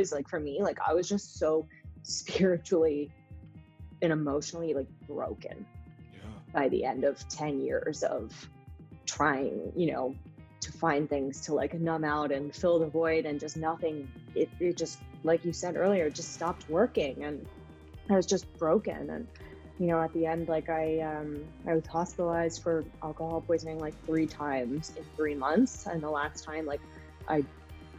was like for me, like I was just so spiritually and emotionally like broken Yeah. by the end of 10 years of trying, you know, to find things to like numb out and fill the void and just nothing. It, it just, like you said earlier, just stopped working and I was just broken. And, you know, at the end, like I, um, I was hospitalized for alcohol poisoning like three times in three months. And the last time, like I,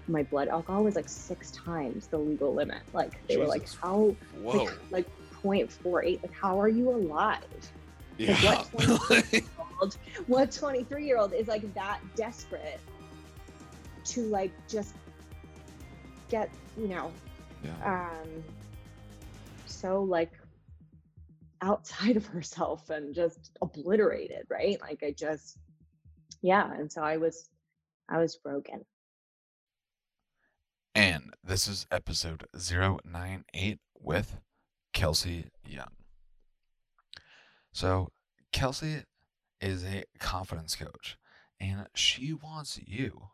my blood alcohol was like six times the legal limit. Like they were like, how, Whoa. like, like 0.48, like how are you alive? yeah. old, what 23 year old is like that desperate to like just get you know yeah. um so like outside of herself and just obliterated right like i just yeah and so i was i was broken And this is episode 098 with Kelsey Young. So, Kelsey is a confidence coach, and she wants you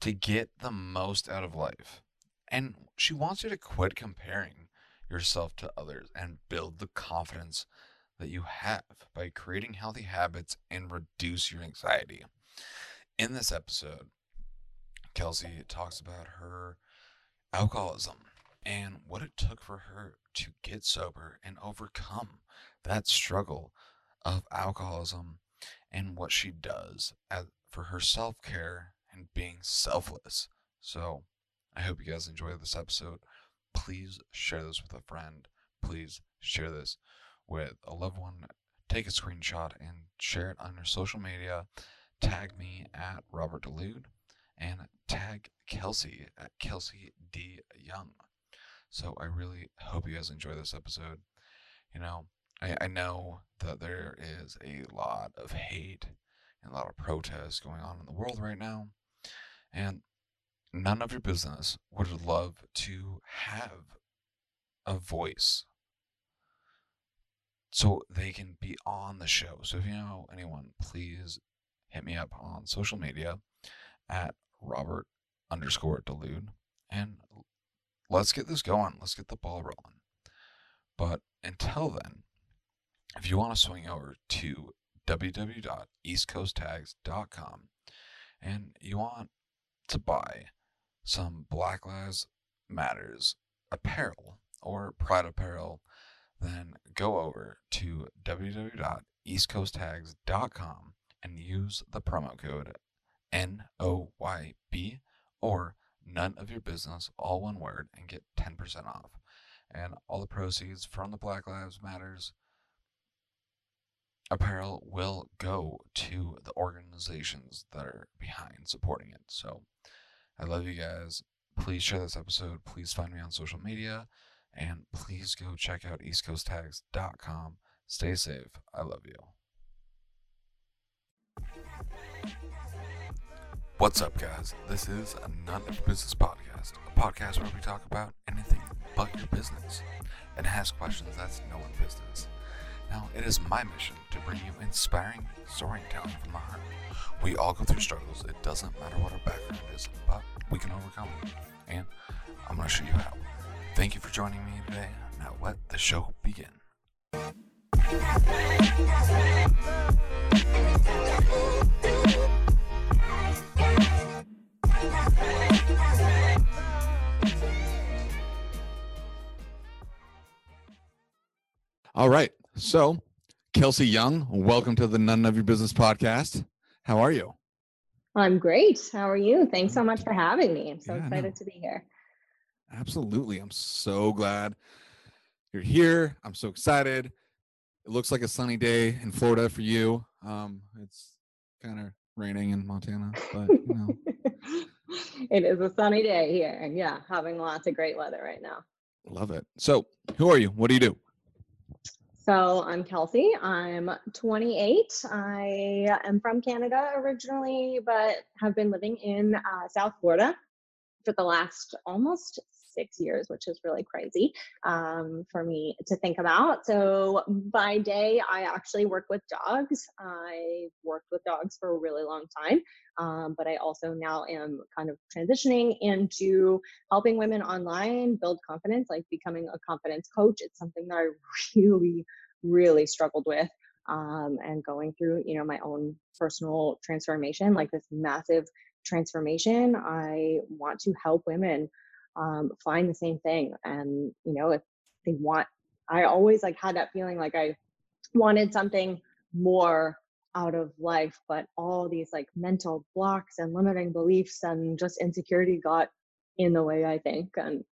to get the most out of life. And she wants you to quit comparing yourself to others and build the confidence that you have by creating healthy habits and reduce your anxiety. In this episode, Kelsey talks about her mm-hmm. alcoholism and what it took for her to get sober and overcome that struggle of alcoholism and what she does as, for her self care and being selfless. So, I hope you guys enjoy this episode. Please share this with a friend. Please share this with a loved one. Take a screenshot and share it on your social media. Tag me at Robert Delude and tag Kelsey at Kelsey D Young. So I really hope you guys enjoy this episode. You know, I, I know that there is a lot of hate and a lot of protests going on in the world right now. And none of your business would love to have a voice so they can be on the show. So if you know anyone, please hit me up on social media at Robert underscore Delude and let's get this going. Let's get the ball rolling. But until then, if you want to swing over to www.eastcoasttags.com and you want to buy some Black Lives Matters apparel or Pride apparel, then go over to www.eastcoasttags.com and use the promo code NOYB or none of your business, all one word, and get 10% off. And all the proceeds from the Black Lives Matters apparel will go to the organizations that are behind supporting it. So I love you guys. Please share this episode. Please find me on social media. And please go check out eastcoasttags.com. Stay safe. I love you. What's up, guys? This is a None of Your Business podcast, a podcast where we talk about anything but your business and ask questions that's no one's business. Now, it is my mission to bring you inspiring storytelling from the heart. We all go through struggles. It doesn't matter what our background is, but we can overcome them. And I'm going to show you how. Thank you for joining me today. Now, let the show begin. All right. So, Kelsey Young, welcome to the None of Your Business podcast. How are you? i'm great how are you thanks so much for having me i'm so Yeah, excited to be here Absolutely. I'm so glad you're here. I'm so excited. It looks like a sunny day in Florida for you. Um, it's kind of raining in Montana, but you know, it is a sunny day here yeah having lots of great weather right now love it. So, who are you? What do you do? So I'm Kelsey. I'm 28. I am from Canada originally, but have been living in uh, South Florida for the last almost six years, which is really crazy um, for me to think about. So by day, I actually work with dogs. I've worked with dogs for a really long time, um, but I also now am kind of transitioning into helping women online build confidence, like becoming a confidence coach. It's something that I really, really struggled with. Um, and going through, you know, my own personal transformation, like this massive transformation. I want to help women um, find the same thing. And, you know, if they want, I always like had that feeling like I wanted something more out of life, but all these like mental blocks and limiting beliefs and just insecurity got in the way, I think. And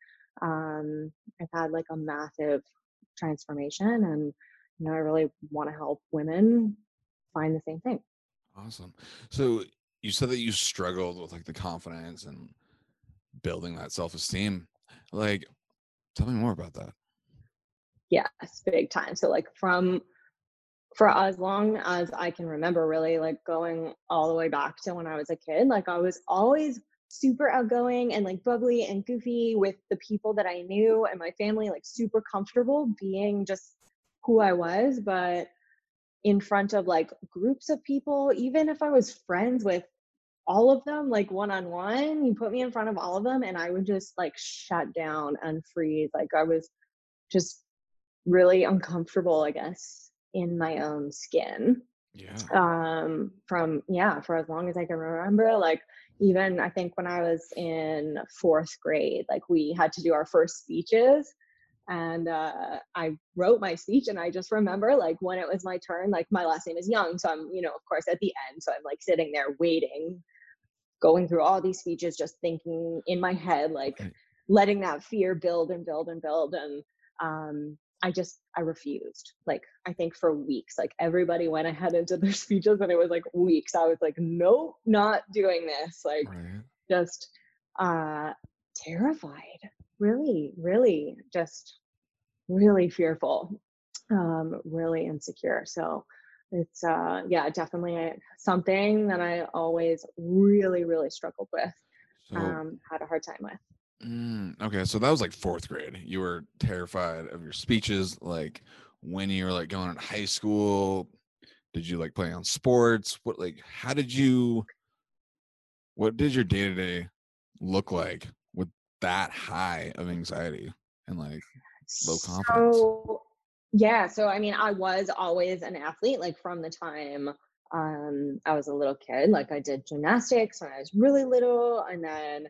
um, I've had like a massive transformation and, you know, I really want to help women find the same thing. Awesome. So you said that you struggled with like the confidence and building that self-esteem like tell me more about that yes big time so like from for as long as i can remember really like going all the way back to when i was a kid like i was always super outgoing and like bubbly and goofy with the people that i knew and my family like super comfortable being just who i was but in front of like groups of people even if i was friends with all of them like one on one you put me in front of all of them and i would just like shut down and freeze like i was just really uncomfortable i guess in my own skin yeah um from yeah for as long as i can remember like even i think when i was in fourth grade like we had to do our first speeches and uh, i wrote my speech and i just remember like when it was my turn like my last name is young so i'm you know of course at the end so i'm like sitting there waiting going through all these speeches, just thinking in my head, like letting that fear build and build and build. And um, I just, I refused. Like, I think for weeks, like everybody went ahead into their speeches and it was like weeks. I was like, nope, not doing this. Like, right. just uh, terrified. Really, really, just really fearful, um, really insecure. So, it's uh yeah definitely something that i always really really struggled with so, um had a hard time with mm, okay so that was like fourth grade. You were terrified of your speeches like when you were like going in high school? Did you like play on sports? What like how did you what did your day-to-day look like with that high of anxiety and like low confidence? So yeah, so I mean, I was always an athlete, like from the time um, I was a little kid. Like I did gymnastics when I was really little, and then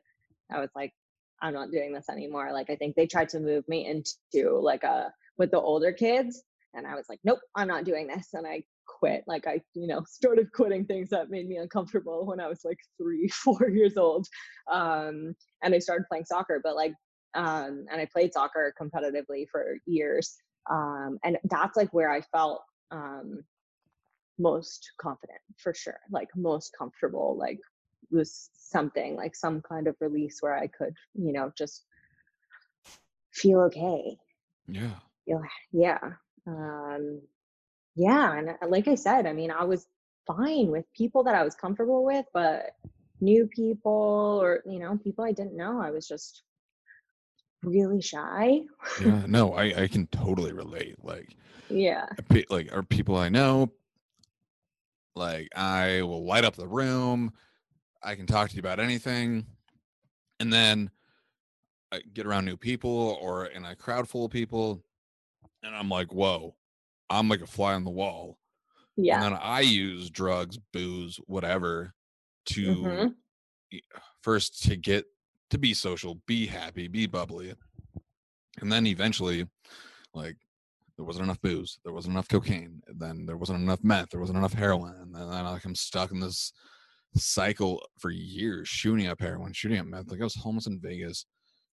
I was like, I'm not doing this anymore. Like I think they tried to move me into like a with the older kids, and I was like, nope, I'm not doing this, and I quit. Like I, you know, started quitting things that made me uncomfortable when I was like three, four years old, um, and I started playing soccer. But like, um, and I played soccer competitively for years um, and that's like where i felt um, most confident for sure like most comfortable like was something like some kind of release where i could you know just feel okay yeah feel, yeah um yeah and uh, like i said i mean i was fine with people that i was comfortable with but new people or you know people i didn't know i was just really shy. yeah, no, I I can totally relate. Like, yeah, like are people I know. Like I will light up the room. I can talk to you about anything, and then I get around new people or in a crowd full of people, and I'm like, whoa, I'm like a fly on the wall. Yeah. And then I use drugs, booze, whatever to mm-hmm. first to get to be social, be happy, be bubbly. And then eventually, like, there wasn't enough booze, there wasn't enough cocaine, then there wasn't enough meth, there wasn't enough heroin. And then like I'm stuck in this cycle for years, shooting up heroin, shooting up meth. Like I was homeless in Vegas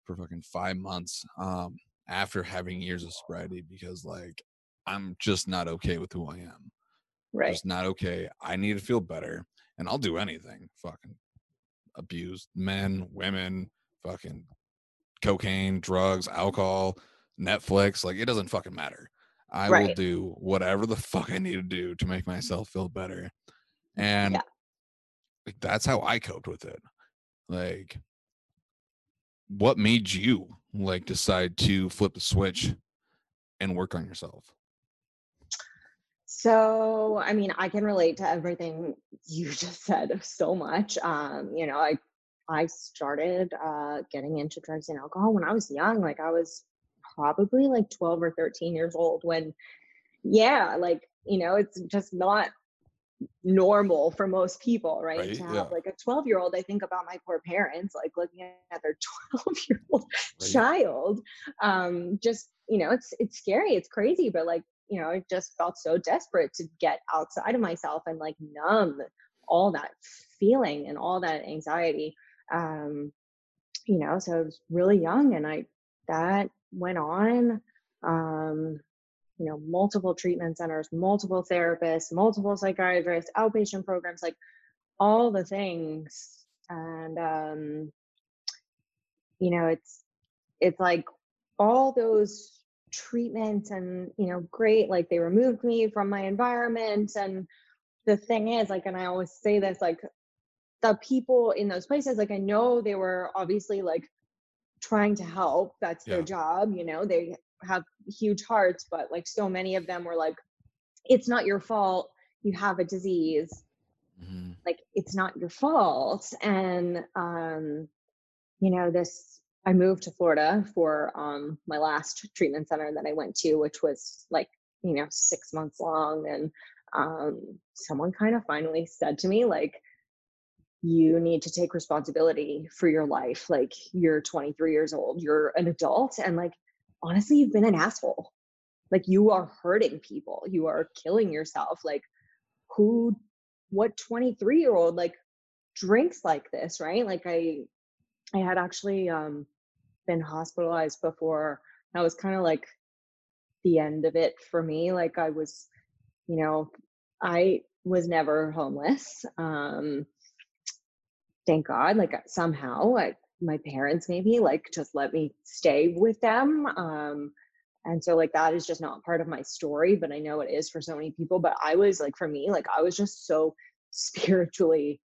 for fucking five months um, after having years of sobriety because like I'm just not okay with who I am. Right. Just not okay. I need to feel better. And I'll do anything. Fucking abused men, women, fucking cocaine, drugs, alcohol, Netflix. Like it doesn't fucking matter. I right. will do whatever the fuck I need to do to make myself feel better. And yeah. That's how I coped with it. Like what made you like decide to flip the switch and work on yourself? So, I mean, I can relate to everything you just said so much. Um, you know, I I started uh, getting into drugs and alcohol when I was young. Like I was probably like 12 or 13 years old when, yeah, like, you know, it's just not normal for most people, right? Right. To have Yeah. like a 12 year old, I think about my poor parents, like looking at their 12 year old Right. child. Um, just, you know, it's it's scary, it's crazy, but like, you know, I just felt so desperate to get outside of myself and like numb all that feeling and all that anxiety. Um, you know, so I was really young and I that went on. Um, you know, multiple treatment centers, multiple therapists, multiple psychiatrists, outpatient programs, like all the things. And um, you know, it's it's like all those treatments and you know, great, like they removed me from my environment. And the thing is, like, and I always say this, like the people in those places, like I know they were obviously like trying to help. That's their job, you know, they have huge hearts, but like so many of them were like, it's not your fault. You have a disease. Mhm. Like it's not your fault. And um, you know, this I moved to Florida for um my last treatment center that I went to, which was like, you know, six months long. And um someone kind of finally said to me, like, you need to take responsibility for your life. Like you're 23 years old, you're an adult, and like honestly, you've been an asshole. Like you are hurting people, you are killing yourself. Like who, what 23 year old like drinks like this, right? Like I, I had actually um been hospitalized before. That was kind of like the end of it for me. Like I was, you know, I was never homeless. Um, thank God, like somehow I, my parents maybe like just let me stay with them. Um, and so like that is just not part of my story, but I know it is for so many people. But I was like, for me, like I was just so spiritually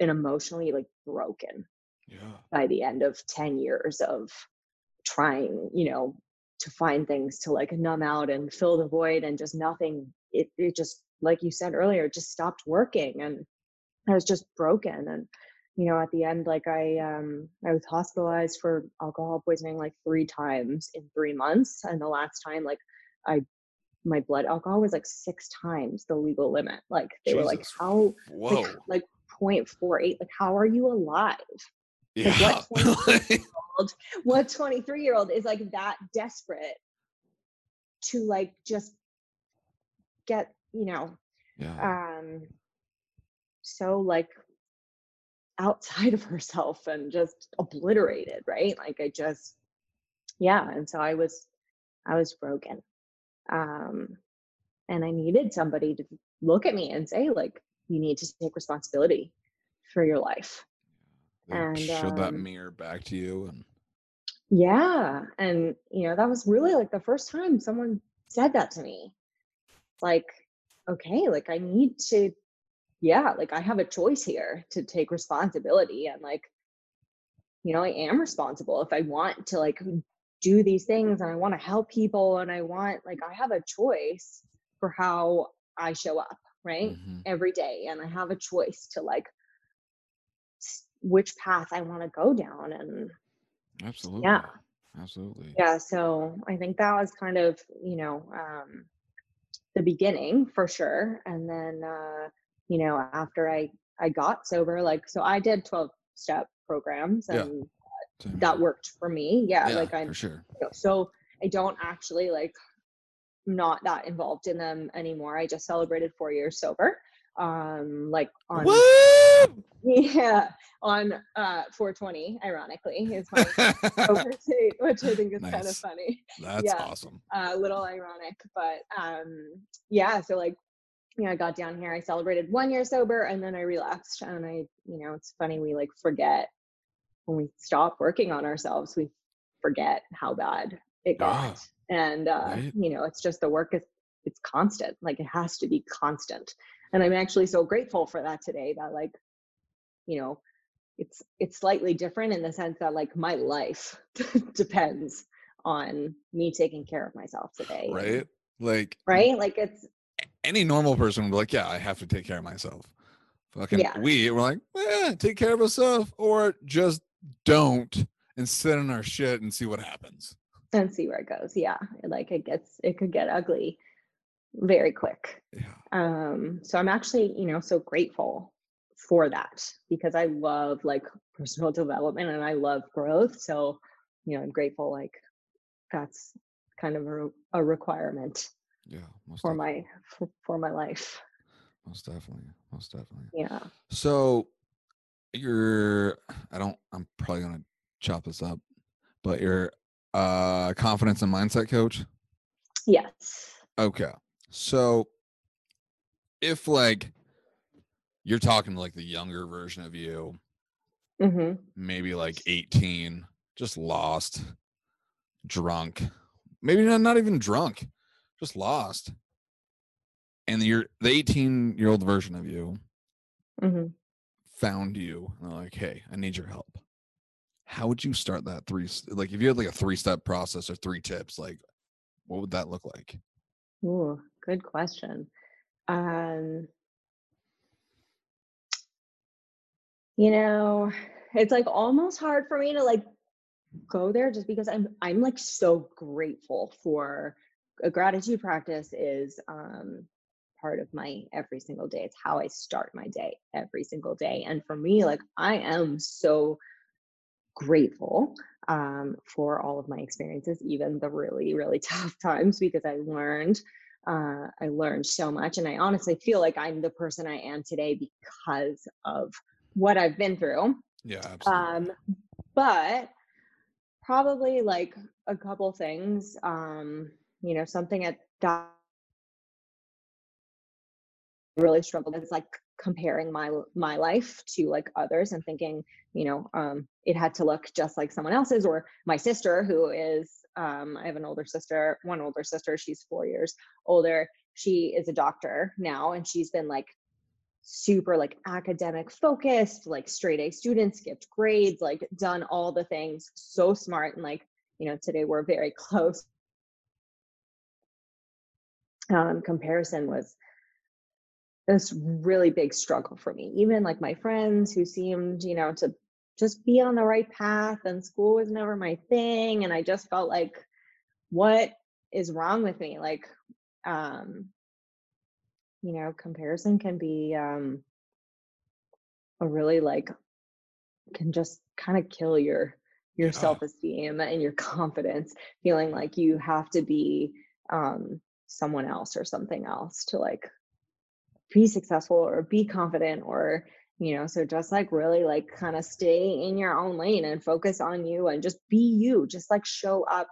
and emotionally like broken Yeah. by the end of 10 years of trying, you know, to find things to like numb out and fill the void and just nothing. It, it just, like you said earlier, just stopped working. And I was just broken. And, you know, at the end, like I, um, I was hospitalized for alcohol poisoning like three times in three months. And the last time, like I, my blood alcohol was like six times the legal limit. Like they were like, how, Whoa. like, like 0.48, like how are you alive? yeah. what what 23 year old is like that desperate to like just get you know yeah. um so like outside of herself and just obliterated right like i just yeah and so i was i was broken um and i needed somebody to look at me and say like you need to take responsibility for your life and, showed that um, mirror back to you and Yeah. And, you know, that was really like the first time someone said that to me. Like, okay, like I need to, yeah, like I have a choice here to take responsibility. And like, you know, I am responsible if I want to like do these things and I want to help people and I want, like, I have a choice for how I show up, right? Mhm. Every day. And I have a choice to like which path I want to go down. And absolutely. yeah. Absolutely. yeah so i think that was kind of you know um the beginning for sure and then uh you know after i i got sober like so i did 12 step programs and Same that worked for me yeah, Yeah, like i'm sure. you know, so i don't actually like not that involved in them anymore i just celebrated four years sober um like on Woo! yeah on uh 420 ironically is my sober date which i think is kind of funny That's Yeah. awesome. a little ironic, but um, yeah. So like, you know, I got down here. I celebrated one year sober, and then I relapsed. And I, you know, it's funny we like forget when we stop working on ourselves, we forget how bad it got. And uh, right. you know, it's just the work is it's constant. Like it has to be constant. And I'm actually so grateful for that today. That like, you know, it's it's slightly different in the sense that like my life depends on me taking care of myself today. Right? Like Right? Like it's any normal person would be like, yeah, I have to take care of myself. Fucking Yeah. we we're like, yeah, take care of ourselves, or just don't and sit in our shit and see what happens. and see where it goes. Yeah. Like it gets it could get ugly very quick. Yeah. Um so I'm actually, you know, so grateful for that because I love like personal development and I love growth. So, you know, I'm grateful like that's kind of a, a requirement Yeah. Most, for def- my for, for my life. most definitely. Most definitely. Yeah. So you're I don't I'm probably gonna chop this up, but you're uh confidence and mindset coach. Yes. Okay. So if like you're talking to like the younger version of you, Mhm. maybe like 18, just lost, drunk, maybe not, not even drunk, just lost. And you're the 18 year old version of you Mhm. found you and they're like, hey, I need your help. How would you start that three? Like, if you had like a three step process or three tips, like, what would that look like? Ooh, good question. Um, you know, it's like almost hard for me to like go there just because I'm I'm like so grateful for a gratitude practice is um part of my every single day. It's how I start my day every single day. And for me, like I am so grateful um, for all of my experiences, even the really, really tough times, because I learned, uh, I learned so much. And I honestly feel like I'm the person I am today because of what I've been through. Yeah, absolutely. Um, but probably like a couple things, um, you know, something at really struggled is like comparing my my life to like others and thinking you know um it had to look just like someone else's or my sister who is um i have an older sister one older sister she's four years older. She is a doctor now and she's been like super like academic focused like straight a student skipped grades like done all the things so smart and like you know today we're very close um comparison was this really big struggle for me. Even like my friends who seemed, you know, to just be on the right path and school was never my thing. And I just felt like, what is wrong with me? Like, um, you know, comparison can be um a really like can just kind of kill your your Yeah. self-esteem and your confidence, feeling like you have to be um someone else or something else to like be successful or be confident or you know so just like really like kind of stay in your own lane and focus on you and just be you just like show up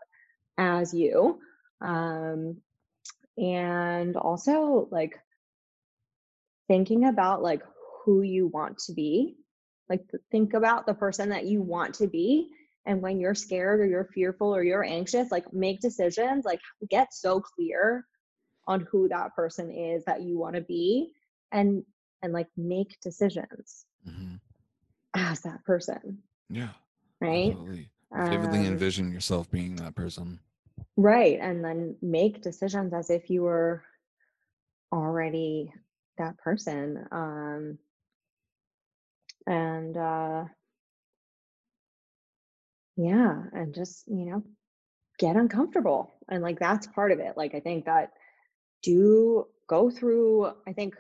as you. Um and also like thinking about like who you want to be like think about the person that you want to be and when you're scared or you're fearful or you're anxious like make decisions like get so clear on who that person is that you want to be and and like make decisions hmm as that person Yeah, right absolutely. Vividly Um, envision yourself being that person. right and then make decisions as if you were already that person um and uh yeah and just you know get uncomfortable and like that's part of it like i think that do go through i think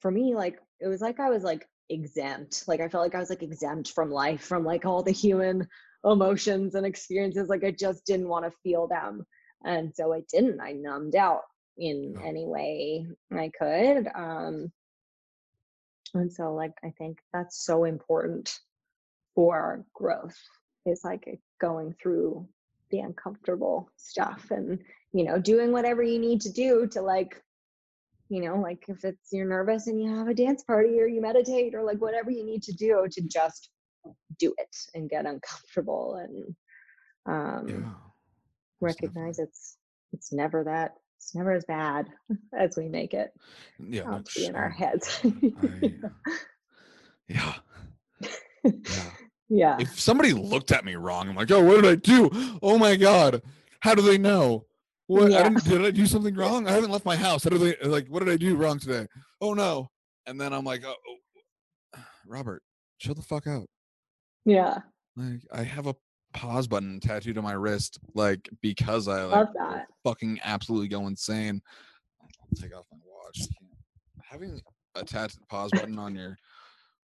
for me like it was like i was like exempt like i felt like i was like exempt from life from like all the human emotions and experiences like i just didn't want to feel them and so i didn't i numbed out in Yeah. any way i could um and so like i think that's so important for growth is like going through the uncomfortable stuff and you know doing whatever you need to do to like you know like if it's you're nervous and you have a dance party or you meditate or like whatever you need to do to just do it and get uncomfortable and um Yeah. recognize it's it's never that it's never as bad as we make it Yeah. no, to in our heads I- yeah. Yeah. Yeah. If somebody looked at me wrong, I'm like, oh, what did I do? Oh my god, how do they know? What I didn't, did I do something wrong? I haven't left my house. How do they like? What did I do wrong today? Oh no! And then I'm like, oh, oh, Robert, chill the fuck out. Yeah. Like I have a pause button tattooed on my wrist, like because I like Love that. fucking absolutely go insane. I'll take off my watch. Having a tattooed pause button on your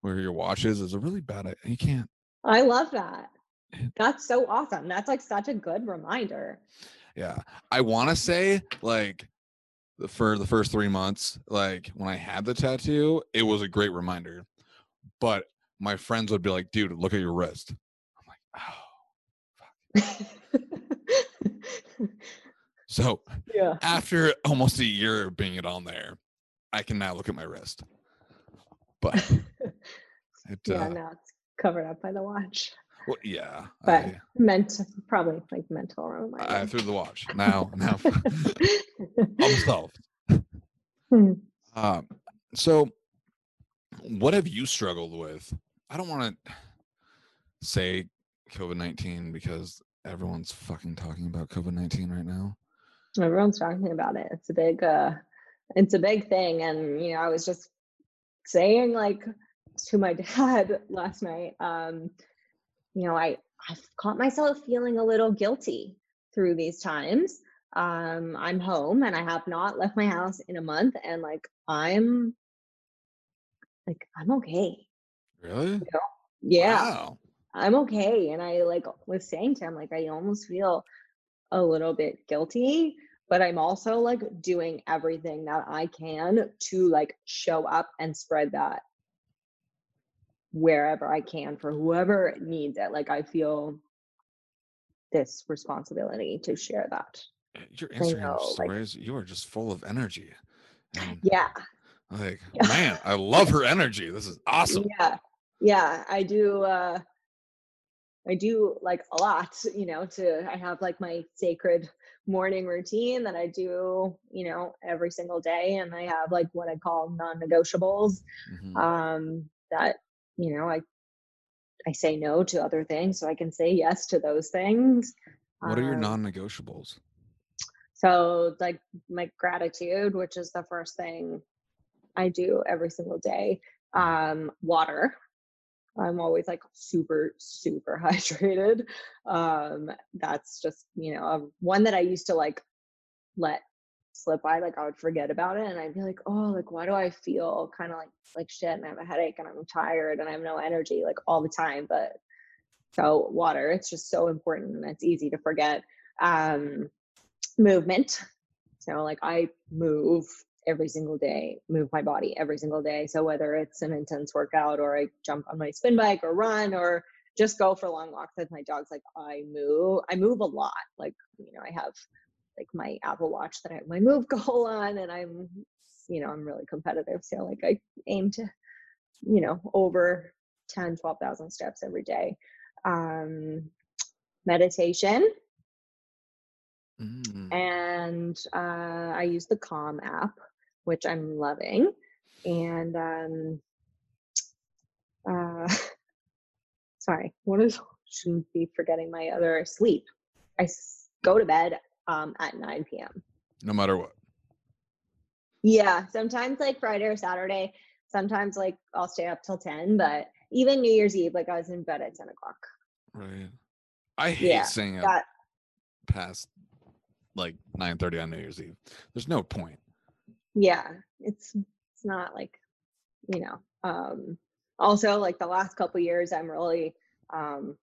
where your watch is is a really bad. You can't. I love that. That's so awesome. That's like such a good reminder. Yeah, I want to say like the for the first three months, like when I had the tattoo, it was a great reminder. But my friends would be like, "Dude, look at your wrist." I'm like, "Oh." fuck." So yeah. after almost a year of being it on there, I can now look at my wrist. But it, Yeah, uh, now it's covered up by the watch. well, yeah, But I, meant probably like mental reminder. I threw the watch. Now, now, I'm solved. Hmm. Um, so, what have you struggled with? I don't want to say COVID nineteen because everyone's fucking talking about COVID nineteen right now. Everyone's talking about it. It's a big uh it's a big thing. And you know, I was just saying like to my dad last night, um, you know, I I've caught myself feeling a little guilty through these times. Um, I'm home and I have not left my house in a month and like I'm like I'm okay. Really? Yeah. Wow. I'm okay. And I like was saying to him, like, I almost feel a little bit guilty, but I'm also like doing everything that I can to like show up and spread that wherever I can for whoever needs it. Like, I feel this responsibility to share that. Uh, Your Instagram know, like- stories, you are just full of energy. And Yeah. like, Yeah. man, I love her energy. This is awesome. Yeah. Yeah. I do. Uh, I do like a lot, you know, to, I have like my sacred morning routine that I do, you know, every single day. And I have like what I call non negotiables Mhm. um, that, you know, I, I say no to other things so I can say yes to those things. what are your Um, non-negotiables? so like my gratitude, which is the first thing I do every single day. Um, water. I'm always like super, super hydrated. Um, that's just, you know, one that I used to like let slip by. Like I would forget about it and I'd be like, oh, like why do I feel kind of like like shit and I have a headache and I'm tired and I have no energy like all the time. But so water, it's just so important and it's easy to forget. Um, movement. So like I move every single day, move my body every single day. So whether it's an intense workout or I jump on my spin bike or run or just go for long walks with my dogs, like I move, I move a lot. Like, you know, I have like my Apple Watch that I have my move goal on and I'm, you know, I'm really competitive. So like I aim to, you know, over 10, 12,000 steps every day. Um, meditation Mm. and uh, I use the Calm app, which I'm loving. And um, uh, sorry, what is? Shouldn't be forgetting my other sleep. I go to bed um, at 9 p.m. No matter what. Yeah, sometimes like Friday or Saturday. Sometimes like I'll stay up till 10, but even New Year's Eve, like I was in bed at 10 o'clock. Right. I hate Yeah, staying up That past like 9:30 on New Year's Eve. There's no point. yeah it's it's not like you know um also like the last couple years i'm really um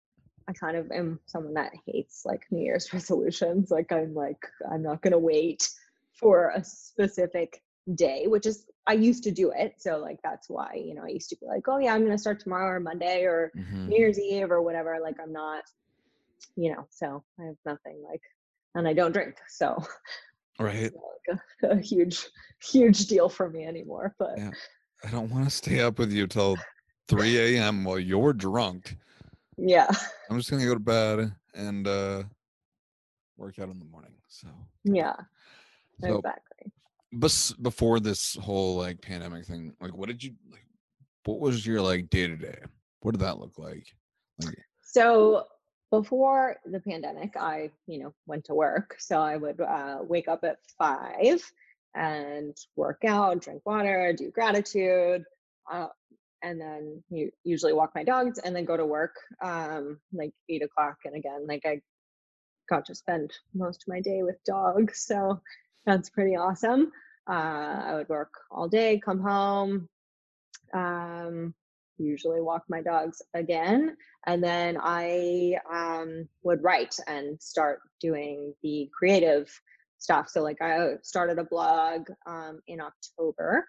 i kind of am someone that hates like new year's resolutions like i'm like i'm not going to wait for a specific day which is i used to do it so like that's why you know i used to be like oh yeah i'm going to start tomorrow or monday or Mhm. new year's eve or whatever like i'm not you know so i have nothing like and i don't drink so Right. it's not like a, a huge huge deal for me anymore but Yeah. I don't want to stay up with you till 3 a.m. while you're drunk. Yeah I'm just gonna go to bed and uh work out in the morning. So, yeah so exactly bes- before this whole like pandemic thing, like what did you like? What was your like day to day? What did that look like? Like, So before the pandemic, I, you know, went to work. So I would uh, wake up at five and work out, drink water, do gratitude, uh, and then you usually walk my dogs and then go to work um, like eight o'clock. And again, like I got to spend most of my day with dogs. So that's pretty awesome. Uh, I would work all day, come home, um, usually walk my dogs again, and then I um, would write and start doing the creative stuff. So like I started a blog um, in October,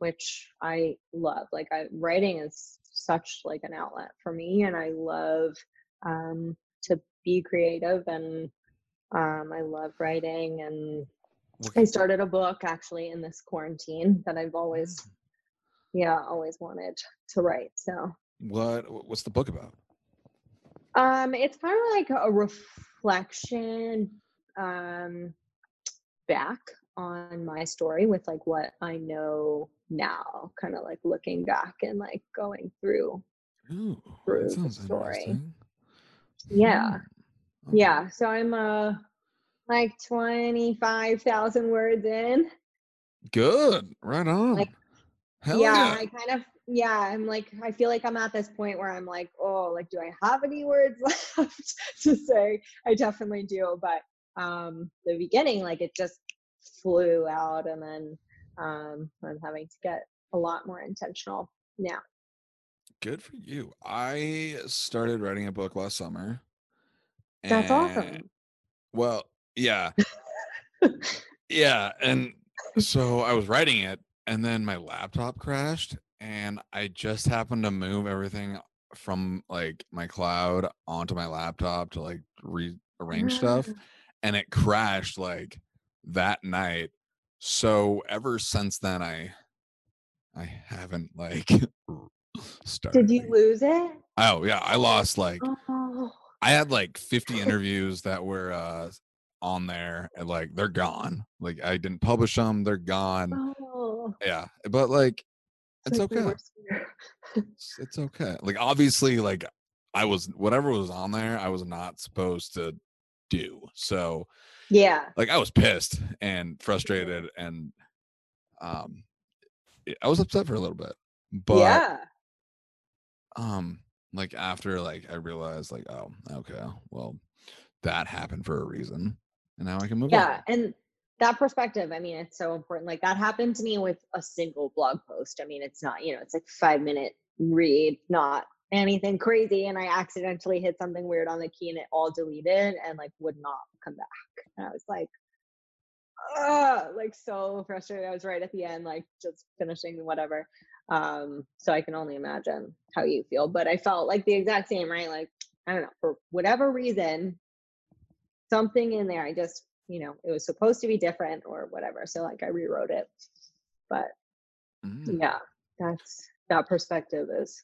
which I love. Like I writing is such like an outlet for me, and I love um, to be creative and um, I love writing and I started a book actually in this quarantine that I've always, yeah, always wanted to write. So, what what's the book about? um, it's kind of like a reflection, um, back on my story with like what I know now, kind of like looking back and like going through. Ooh, Through the story. interesting. Yeah. Okay. Yeah. So I'm, uh, like 25,000 words in. Good. Right on. Like, Hell yeah, yeah. I kind of yeah, I'm like I feel like I'm at this point where I'm like, oh, like do I have any words left to say? I definitely do, but um the beginning like it just flew out and then um I'm having to get a lot more intentional now. Good for you. I started writing a book last summer. That's awesome. Well, yeah. yeah. And so I was writing it, and then my laptop crashed, and I just happened to move everything from like my cloud onto my laptop to like rearrange stuff, and it crashed like that night. So ever since then, I I haven't like started. Did you lose it? Oh yeah, I lost like Oh, I had like 50 interviews that were uh on there and like they're gone. Like I didn't publish them, they're gone. oh. Yeah, but like it's okay. It's, it's okay. Like obviously like I was whatever was on there, I was not supposed to do. So Yeah. like I was pissed and frustrated and um I was upset for a little bit. But yeah. um like after like i realized like oh okay well that happened for a reason and now i can move yeah on and that perspective i mean it's so important like that happened to me with a single blog post i mean it's not you know it's like five minute read not anything crazy and i accidentally hit something weird on the key and it all deleted and like would not come back. And i was like uh like so frustrated. I was right at the end like just finishing whatever. Um so i can only imagine how you feel but i felt like the exact same right? Like i don't know for whatever reason something in there i just you know it was supposed to be different or whatever so like i rewrote it. But Mm, yeah that's that perspective is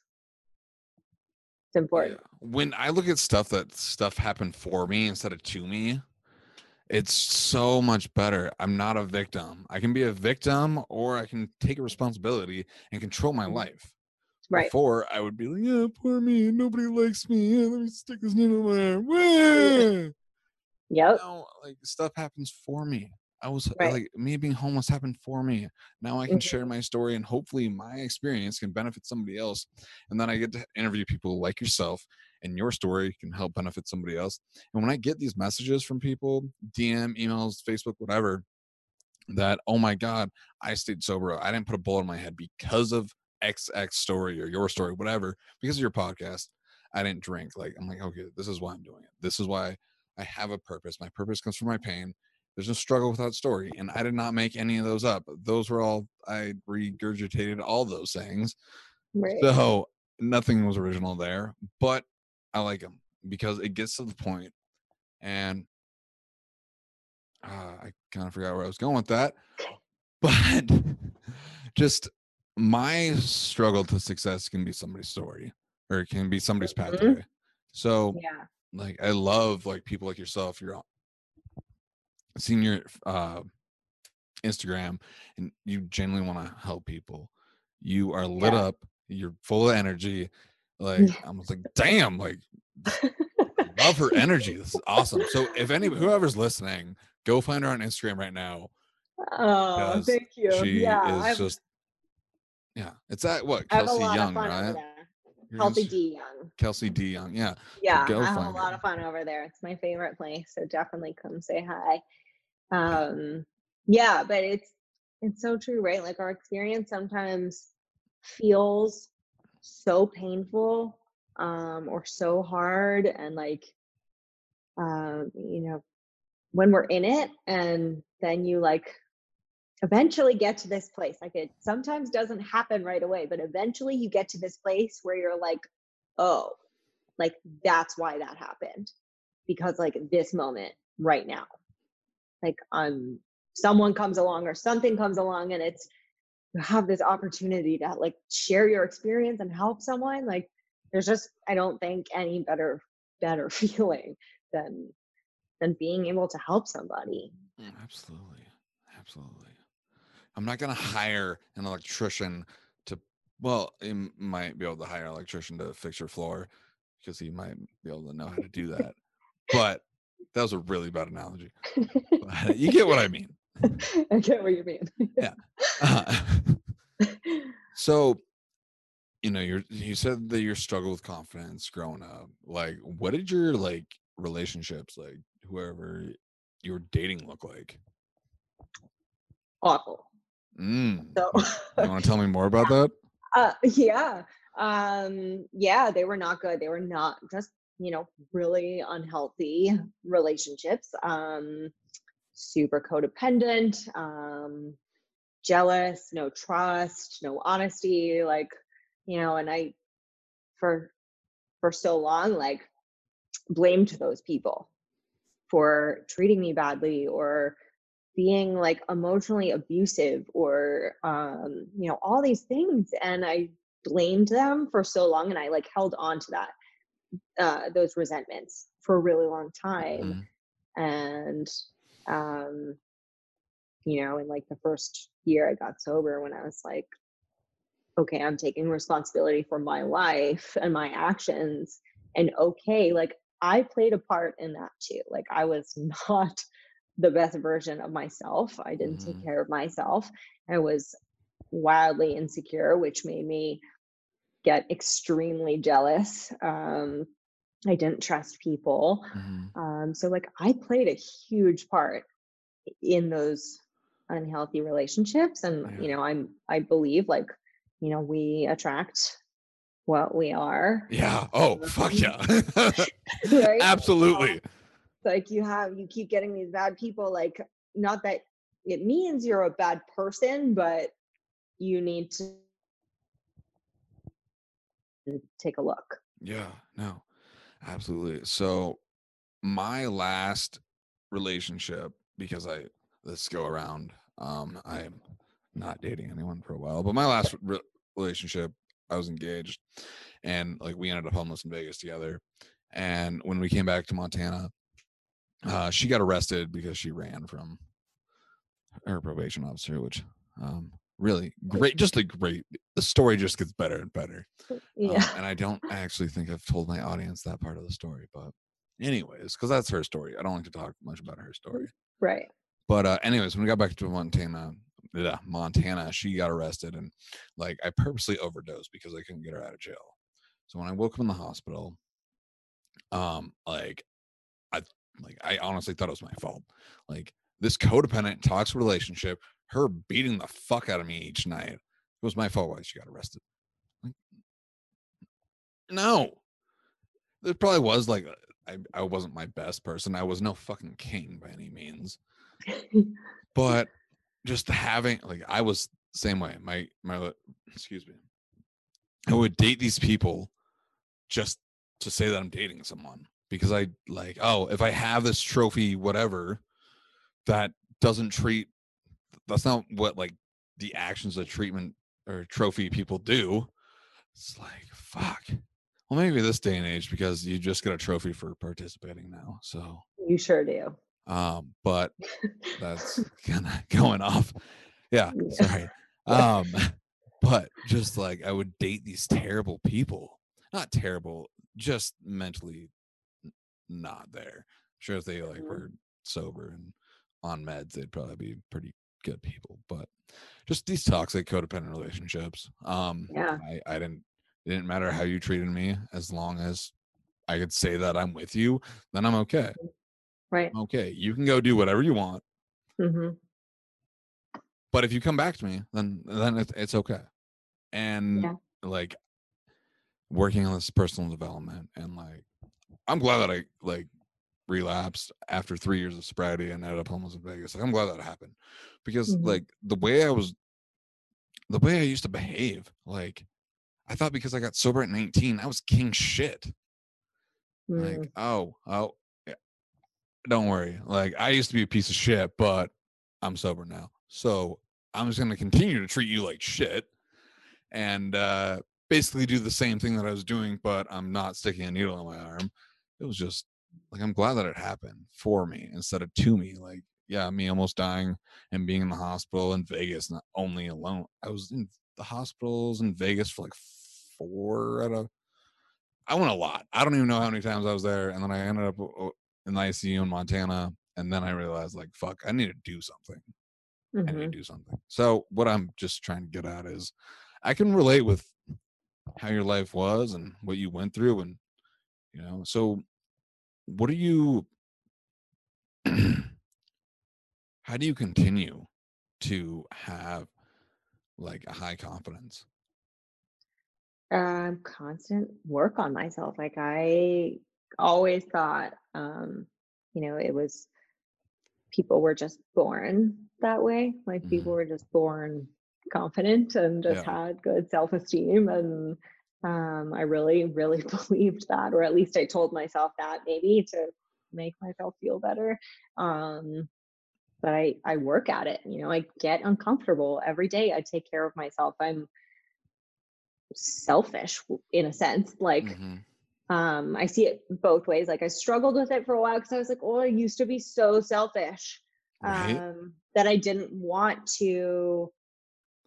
important. Yeah. when i look at stuff that stuff happened for me instead of to me it's so much better. I'm not a victim. I can be a victim or i can take a responsibility and control my Mhm. life. Right. Before i would be like yeah poor me. Nobody likes me. Yeah, let me stick this needle in my arm. yep. Now like stuff happens for me i was Right. like me being homeless happened for me now i can Mhm. share my story and hopefully my experience can benefit somebody else and then i get to interview people like yourself and your story can help benefit somebody else and when i get these messages from people dm emails facebook whatever that oh my god i stayed sober i didn't put a bullet in my head because of xx story or your story whatever because of your podcast i didn't drink like i'm like okay this is why i'm doing it this is why I have a purpose. My purpose comes from my pain. There's no struggle without story. And I did not make any of those up. Those were all, I regurgitated all those things. right So nothing was original there, but I like them because it gets to the point and uh, I kind of forgot where I was going with that. But just my struggle to success can be somebody's story or it can be somebody's pathway. So yeah like i love like people like yourself you're on seeing your uh instagram and you genuinely want to help people you are lit Yeah. up you're full of energy Like I was like, damn, like love her energy. This is awesome. So if any whoever's listening, go find her on Instagram right now. Oh, thank you. She yeah, is I've, just yeah. It's that what I have a Kelsey Young, right? Kelsey D Young. Kelsey D Young. Yeah. Yeah, go I have a lot of fun over there. It's my favorite place, so definitely come say hi. Um, yeah, but it's it's so true, right? Like our experience sometimes feels so painful um, or so hard, and like um, you know, when we're in it, and then you like eventually get to this place. Like it sometimes doesn't happen right away, but eventually you get to this place where you're like, oh, like that's why that happened. Because like this moment right now. Like um someone comes along or something comes along and it's you have this opportunity to like share your experience and help someone. Like there's just I don't think any better better feeling than than being able to help somebody. Mm, Absolutely. Absolutely. I'm not going to hire an electrician to, well, he might be able to hire an electrician to fix your floor because he might be able to know how to do that. But that was a really bad analogy. You get what I mean. I get what you mean. Uh, so, you know, you're, you said that you struggle with confidence growing up. Like, what did your like relationships, like whoever you were dating, look like? Awful. Mm. So You want to tell me more about that? uh yeah um yeah they were not good they were not just you know really unhealthy relationships um super codependent um jealous no trust no honesty like you know and i for for so long like blamed those people for treating me badly or being like emotionally abusive or um you know all these things and i blamed them for so long and i like held on to that uh those resentments for a really long time Mhm. and um you know in like the first year i got sober when i was like okay i'm taking responsibility for my life and my actions and okay like i played a part in that too like i was not the best version of myself i didn't Mhm. take care of myself i was wildly insecure which made me get extremely jealous um i didn't trust people Mhm. um, so like I played a huge part in those unhealthy relationships, and you know I'm I believe like you know we attract what we are, Yeah. Oh, fuck yeah. right? Absolutely. Like you have you keep getting these bad people. Like not that it means you're a bad person, but you need to take a look. Yeah. No. Absolutely. So, my last relationship, because I let's go around. Um, I'm not dating anyone for a while, but my last re- relationship, I was engaged, and like we ended up homeless in Vegas together. And when we came back to Montana, uh, she got arrested because she ran from her probation officer, which um, really great. Just a great. The story just gets better and better. Um, Yeah, and I don't actually think I've told my audience that part of the story, but anyways, because that's her story. I don't like to talk much about her story. right. But uh, anyways, when we got back to Montana, yeah, Montana, she got arrested and like I purposely overdosed because I couldn't get her out of jail. So when I woke up in the hospital, um, like I like I honestly thought it was my fault. Like this codependent toxic relationship, her beating the fuck out of me each night. It was my fault why she got arrested. No. There probably was like uh, I, I wasn't my best person. I was no fucking king by any means but just having like I was same way. My my excuse me. I would date these people just to say that I'm dating someone because I like oh if I have this trophy whatever that doesn't treat that's not what like the actions of treatment or trophy people do. It's like fuck. Well, maybe this day and age because you just get a trophy for participating now. So, You sure do. um, but that's kind of going off. Yeah, Yeah. sorry. Um, but just like I would date these terrible people, not terrible, just mentally not there. I'm sure if they like Mhm. were sober and on meds, they'd probably be pretty good people. But just these toxic codependent relationships. Um, Yeah. I, I didn't. It didn't matter how you treated me, as long as I could say that I'm with you, then I'm okay. Right. I'm okay. You can go do whatever you want, Mm-hmm. but if you come back to me, then then it's, it's okay. And Yeah. like working on this personal development, and like I'm glad that I like relapsed after three years of sobriety and ended up homeless in Vegas. Like I'm glad that happened because Mhm. like the way I was, the way I used to behave, like I thought because I got sober at 19, I was king shit. Mm. Like oh oh, yeah, don't worry. Like I used to be a piece of shit, but I'm sober now, so I'm just gonna continue to treat you like shit, and uh basically do the same thing that I was doing, but I'm not sticking a needle in my arm. It was just like I'm glad that it happened for me instead of to me. Like, yeah, me almost dying and being in the hospital in Vegas, not only alone. I was in the hospitals in Vegas for like four out of I went a lot. I don't even know how many times I was there. And then I ended up in the ICU in Montana. And then I realized like, fuck, I need to do something. I need to mm-hmm. do something. So what I'm just trying to get at is I can relate with how your life was and what you went through and you know, so what are you how do you continue to have like a high confidence? um constant work on myself like i always thought um you know it was people were just born that way like people Mhm. were just born confident and just Yeah. had good self-esteem and um i really really believed that or at least i told myself that maybe to make myself feel better um but i i work at it you know i get uncomfortable every day i take care of myself i'm selfish in a sense like Mhm. um i see it both ways like i struggled with it for a while because i was like oh i used to be so selfish Right? um that i didn't want to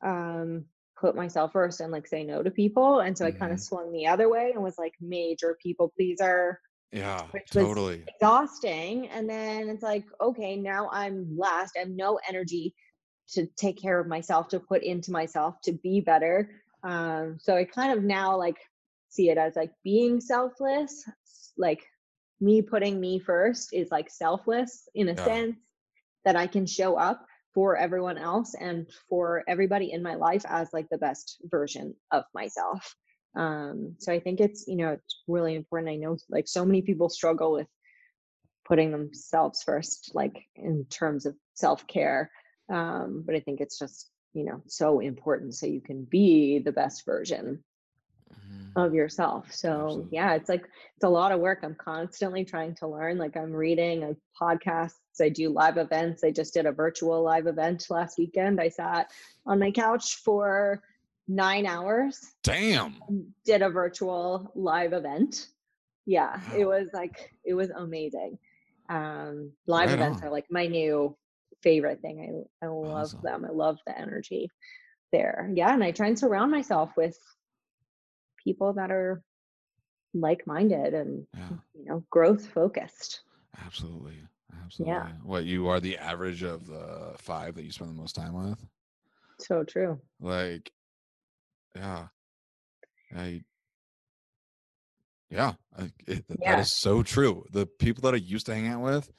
um put myself first and like say no to people and so i kind of swung the other way and was like major people pleaser Yeah, totally. exhausting and then it's like okay now i'm last i have no energy to take care of myself to put into myself to be better um so i kind of now like see it as like being selfless like me putting me first is like selfless in a Yeah. sense that i can show up for everyone else and for everybody in my life as like the best version of myself. Um so i think it's you know it's really important. I know like so many people struggle with putting themselves first like in terms of self-care um but i think it's just you know so important so you can be the best version Mhm. of yourself so Absolutely. yeah it's like it's a lot of work i'm constantly trying to learn like i'm reading a podcasts i do live events i just did a virtual live event last weekend i sat on my couch for nine hours Damn. did a virtual live event. Yeah, it was like it was amazing. Um, live Right events on. are like my new favorite thing. I I love Awesome. them. I love the energy there. Yeah, and I try and surround myself with people that are like-minded and Yeah, you know growth focused. absolutely. Absolutely. yeah. What you are the average of the five that you spend the most time with? So true. Like, yeah. I yeah, I, it, Yeah. is so true. The people that I used to hang out with,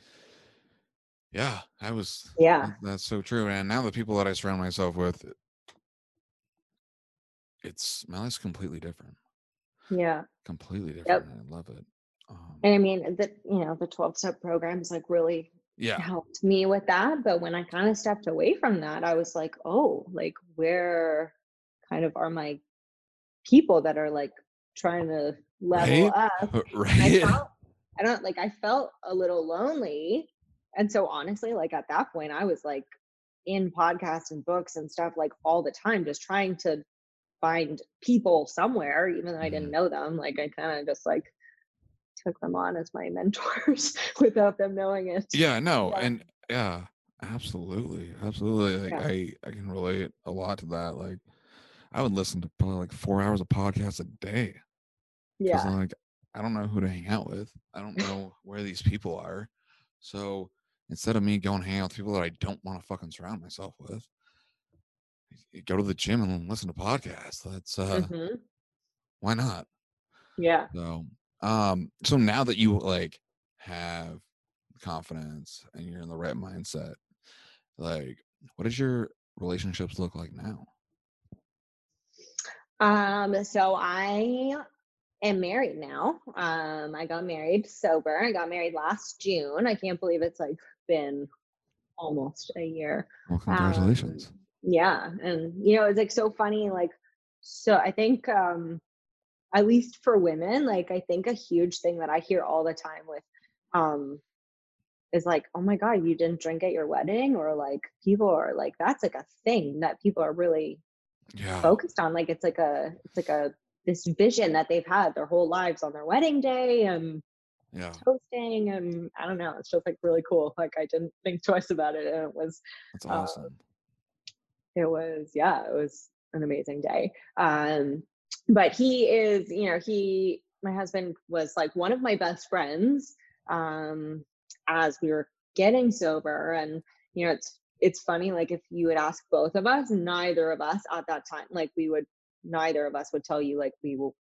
yeah, I was. Yeah. That's so true. And now the people that I surround myself with, it's my life's completely different. Yeah. Completely different. Yep. I love it. Um, And I mean the you know the 12 step programs like really yeah, helped me with that. But when I kind of stepped away from that, I was like, oh, like where kind of are my people that are like trying to level Right? up? And I right. felt, I don't like, I felt a little lonely. And so honestly, like at that point, I was like in podcasts and books and stuff like all the time, just trying to find people somewhere, even though I didn't Mhm. know them. Like I kind of just like took them on as my mentors without them knowing it. Yeah, no, Yeah. and yeah, absolutely, absolutely. Like Yeah. I, I can relate a lot to that. Like, I would listen to probably like four hours of podcasts a day. because Yeah. I'm like, I don't know who to hang out with. I don't know where these people are. So instead of me going hang out with people that I don't want to fucking surround myself with, go to the gym and listen to podcasts. That's uh, Mhm. why not? Yeah. So, um, so now that you like have confidence and you're in the right mindset, like, what does your relationships look like now? Um, so I am married now. Um, I got married sober. I got married last June. I can't believe it's like been almost a year. Well, congratulations. Um, yeah, and you know, it's like so funny. Like, so I think, um, at least for women, like I think a huge thing that I hear all the time with, um, is like, oh my god, you didn't drink at your wedding, or like people are like, that's like a thing that people are really yeah. focused on. Like it's like a, it's like a this vision that they've had their whole lives on their wedding day and Yeah. toasting, and I don't know, it's just like really cool. Like I didn't think twice about it, and it was That's uh, awesome. It was yeah it was an amazing day um but he is you know he my husband was like one of my best friends um as we were getting sober and you know it's it's funny like if you would ask both of us neither of us at that time like we would neither of us would tell you like we will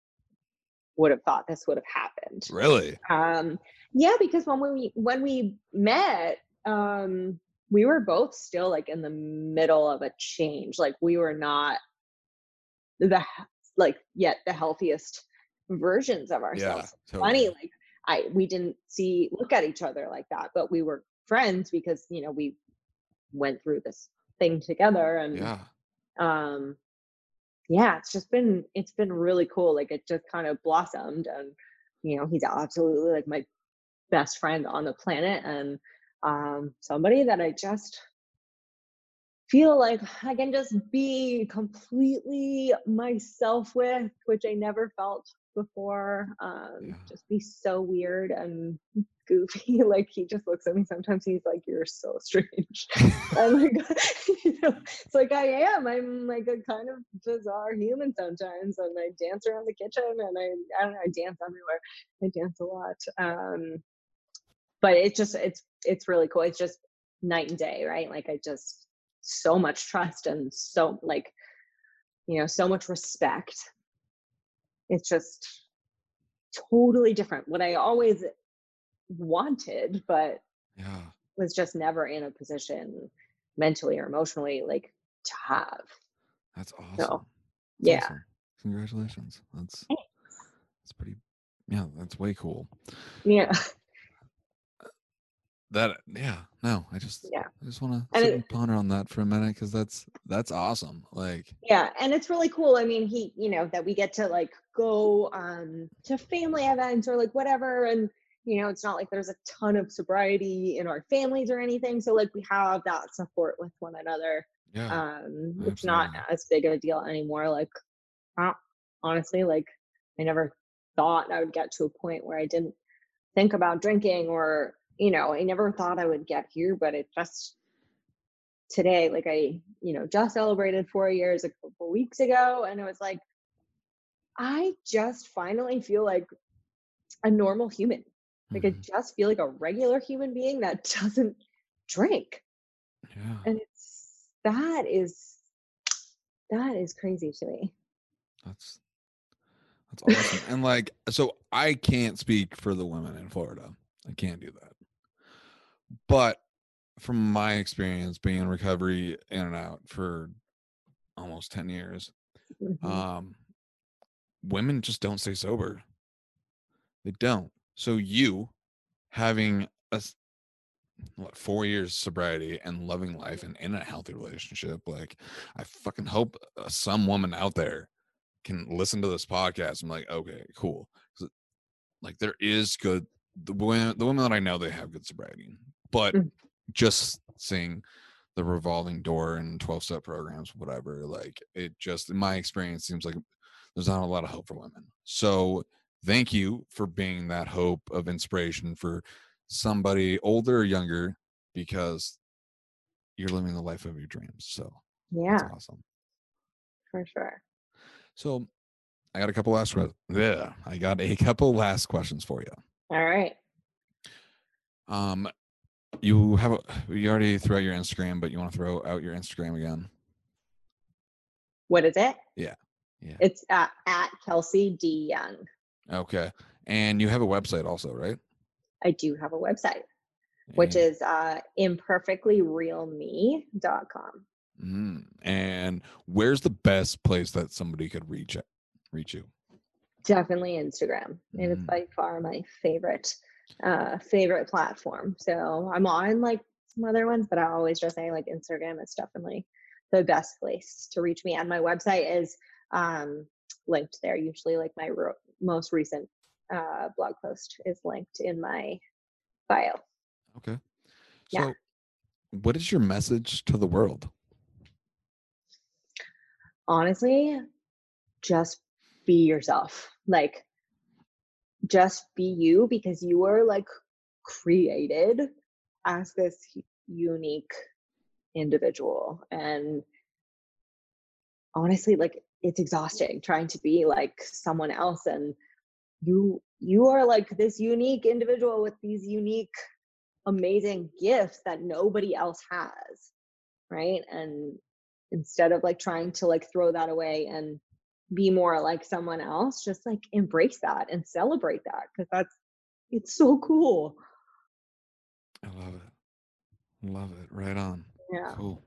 would have thought this would have happened really? um yeah because when we when we met um we were both still like in the middle of a change like we were not the like yet the healthiest versions of Yeah. ourselves Totally. funny like i we didn't see look at each other like that but we were friends because you know we went through this thing together and Yeah. um yeah it's just been it's been really cool like it just kind of blossomed and you know he's absolutely like my best friend on the planet and um somebody that i just feel like i can just be completely myself with which i never felt before um Yeah. just be so weird and goofy like he just looks at me sometimes he's like you're so strange I'm like, you know, it's like I am. I'm like a kind of bizarre human sometimes, and I dance around the kitchen, and I, I don't know, I dance everywhere. I dance a lot. Um, but it's just, it's, it's really cool. It's just night and day, right? Like I just so much trust and so like, you know, so much respect. It's just totally different. What I always wanted, but Yeah. was just never in a position mentally or emotionally like to have. That's awesome. So, That's yeah. awesome. Congratulations. That's that's pretty yeah, that's way cool. Yeah. That yeah, no, I just Yeah. I just want to sit it- and ponder on that for a minute because that's that's awesome. Like Yeah. And it's really cool. I mean, he, you know, that we get to like go um to family events or like whatever. And, you know, it's not like there's a ton of sobriety in our families or anything. So like we have that support with one another. yeah, Um it's not as big of a deal anymore. Like honestly, like I never thought I would get to a point where I didn't think about drinking or you know i never thought i would get here but it just today like i you know just celebrated four years a couple weeks ago and it was like i just finally feel like a normal human like i mhm, just feel like a regular human being that doesn't drink yeah. and it's that is that is crazy to me That's that's awesome. and like so I can't speak for the women in Florida. I can't do that. But from my experience being in recovery in and out for almost 10 years, Mhm. um women just don't stay sober. They don't. So you having a what four years sobriety and loving life and in a healthy relationship like i fucking hope uh, some woman out there can listen to this podcast i'm like okay cool like there is good the women the women that i know they have good sobriety but Mm. just seeing the revolving door and 12 step programs whatever like it just in my experience seems like there's not a lot of hope for women so thank you for being that hope of inspiration for somebody older or younger because you're living the life of your dreams. So yeah awesome. for sure So I got a couple last yeah, I got a couple last questions for you. All right. Um, you have you already threw out your Instagram, but you want to throw out your Instagram again? What is it? Yeah. Yeah. It's at, at Kelsey D Young. Okay, and you have a website also, right? I do have a website, which is uh, imperfectlyrealme.com. Mm, and where's the best place that somebody could reach it, reach you? Definitely Instagram. And it's Mm. by far my favorite uh favorite platform. So I'm on like some other ones, but I always just say like Instagram is definitely the best place to reach me. And my website is um linked there. Usually like my ro- most recent uh blog post is linked in my bio. Okay. Yeah. So, what is your message to the world? honestly, just be yourself. Like, just be you because you are like created as this unique individual. And honestly, like, it's exhausting trying to be like someone else. And you, you are like this unique individual with these unique, amazing gifts that nobody else has. Right. And instead of like trying to like throw that away and be more like someone else just like embrace that and celebrate that because that's it's so cool I love it. Love it. Right on. yeah Cool.